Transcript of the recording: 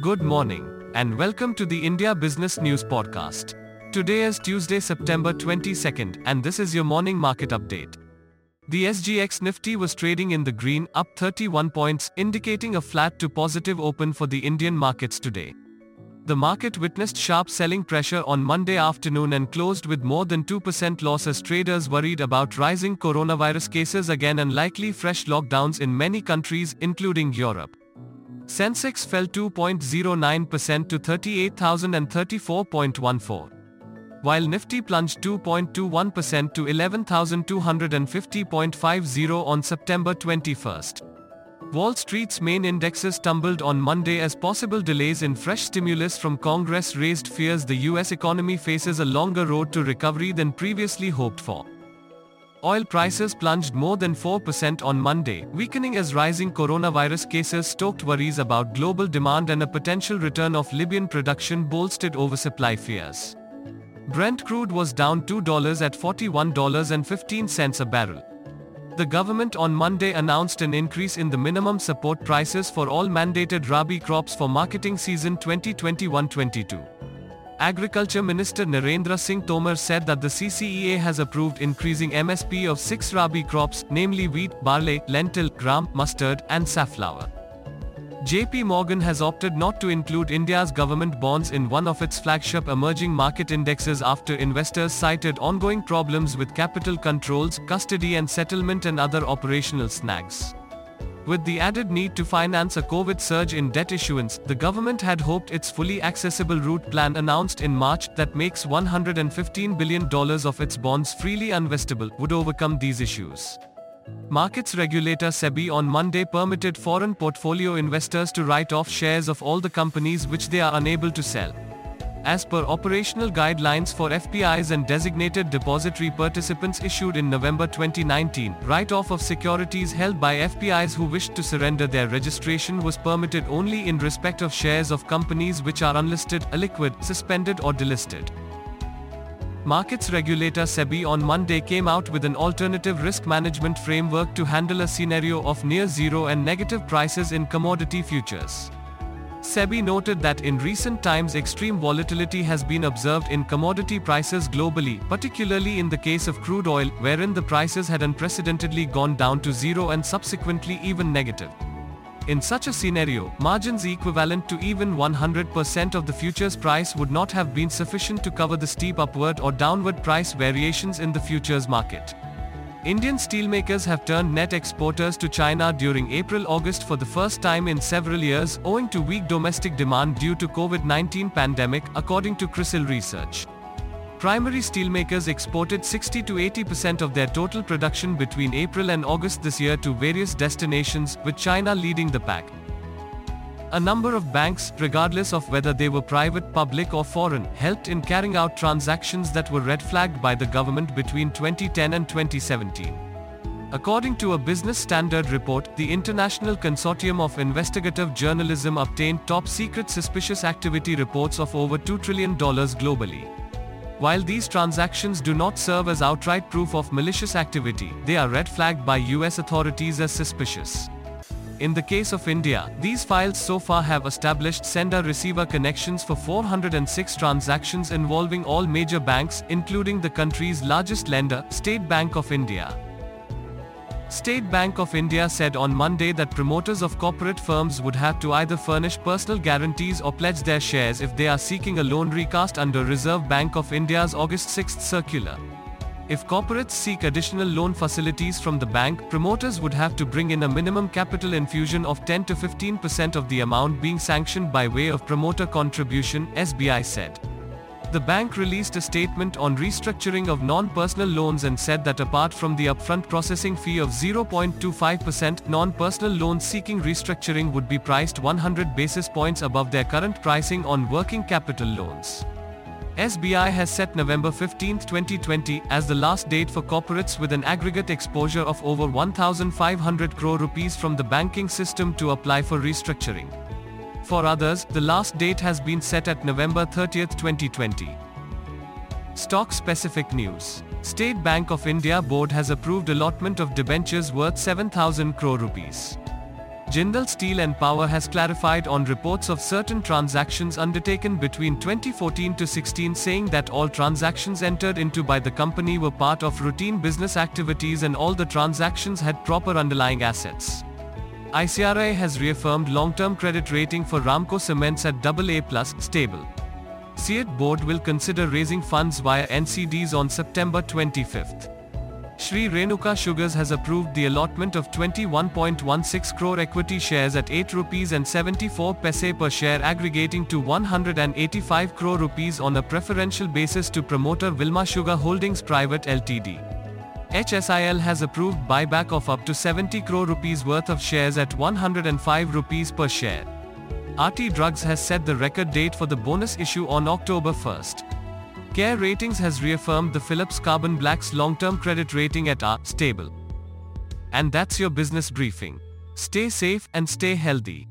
Good morning, and welcome to the India Business News Podcast. Today is Tuesday, September 22nd, and this is your morning market update. The SGX Nifty was trading in the green, up 31 points, indicating a flat to positive open for the Indian markets today. The market witnessed sharp selling pressure on Monday afternoon and closed with more than 2% loss as traders worried about rising coronavirus cases again and likely fresh lockdowns in many countries, including Europe. Sensex fell 2.09% to 38,034.14. While Nifty plunged 2.21% to 11,250.50 on September 21st. Wall Street's main indexes tumbled on Monday as possible delays in fresh stimulus from Congress raised fears the US economy faces a longer road to recovery than previously hoped for. Oil prices plunged more than 4% on Monday, weakening as rising coronavirus cases stoked worries about global demand and a potential return of Libyan production bolstered oversupply fears. Brent crude was down $2 at $41.15 a barrel. The government on Monday announced an increase in the minimum support prices for all mandated Rabi crops for marketing season 2021-22. Agriculture Minister Narendra Singh Tomar said that the CCEA has approved increasing MSP of six Rabi crops, namely wheat, barley, lentil, gram, mustard, and safflower. JP Morgan has opted not to include India's government bonds in one of its flagship emerging market indexes after investors cited ongoing problems with capital controls, custody and settlement and other operational snags. With the added need to finance a COVID surge in debt issuance, the government had hoped its fully accessible route plan announced in March that makes $115 billion of its bonds freely investable would overcome these issues. Markets regulator SEBI on Monday permitted foreign portfolio investors to write off shares of all the companies which they are unable to sell. As per operational guidelines for FPIs and designated depository participants issued in November 2019, write-off of securities held by FPIs who wished to surrender their registration was permitted only in respect of shares of companies which are unlisted, illiquid, suspended or delisted. Markets regulator SEBI on Monday came out with an alternative risk management framework to handle a scenario of near zero and negative prices in commodity futures. SEBI noted that in recent times extreme volatility has been observed in commodity prices globally, particularly in the case of crude oil, wherein the prices had unprecedentedly gone down to zero and subsequently even negative. In such a scenario, margins equivalent to even 100% of the futures price would not have been sufficient to cover the steep upward or downward price variations in the futures market. Indian steelmakers have turned net exporters to China during April-August for the first time in several years owing to weak domestic demand due to COVID-19 pandemic, according to CRISIL research. Primary steelmakers exported 60 to 80% of their total production between April and August this year to various destinations, with China leading the pack. A number of banks, regardless of whether they were private, public or foreign, helped in carrying out transactions that were red flagged by the government between 2010 and 2017. According to a Business Standard report, the International Consortium of Investigative Journalism obtained top secret suspicious activity reports of over $2 trillion globally. While these transactions do not serve as outright proof of malicious activity, they are red flagged by US authorities as suspicious. In the case of India, these files so far have established sender-receiver connections for 406 transactions involving all major banks, including the country's largest lender, State Bank of India. State Bank of India said on Monday that promoters of corporate firms would have to either furnish personal guarantees or pledge their shares if they are seeking a loan recast under Reserve Bank of India's August 6 circular. If corporates seek additional loan facilities from the bank, promoters would have to bring in a minimum capital infusion of 10 to 15% of the amount being sanctioned by way of promoter contribution, SBI said. The bank released a statement on restructuring of non-personal loans and said that apart from the upfront processing fee of 0.25%, non-personal loans seeking restructuring would be priced 100 basis points above their current pricing on working capital loans. SBI has set November 15, 2020 as the last date for corporates with an aggregate exposure of over 1500 crore rupees from the banking system to apply for restructuring. For others, the last date has been set at November 30, 2020. Stock specific news. State Bank of India board has approved allotment of debentures worth 7000 crore rupees. Jindal Steel and Power has clarified on reports of certain transactions undertaken between 2014 to 16 saying that all transactions entered into by the company were part of routine business activities and all the transactions had proper underlying assets. ICRA has reaffirmed long-term credit rating for Ramco Cements at AA+, stable. CEAT board will consider raising funds via NCDs on September 25. Sri Renuka Sugars has approved the allotment of 21.16 crore equity shares at 8 rupees and 74 paise per share aggregating to 185 crore rupees on a preferential basis to promoter Wilmar Sugar Holdings Private Ltd. HSIL has approved buyback of up to 70 crore rupees worth of shares at 105 rupees per share. Aarti Drugs has set the record date for the bonus issue on October 1st. CARE Ratings has reaffirmed the Phillips Carbon Black's long-term credit rating at A stable. And that's your business briefing. Stay safe and stay healthy.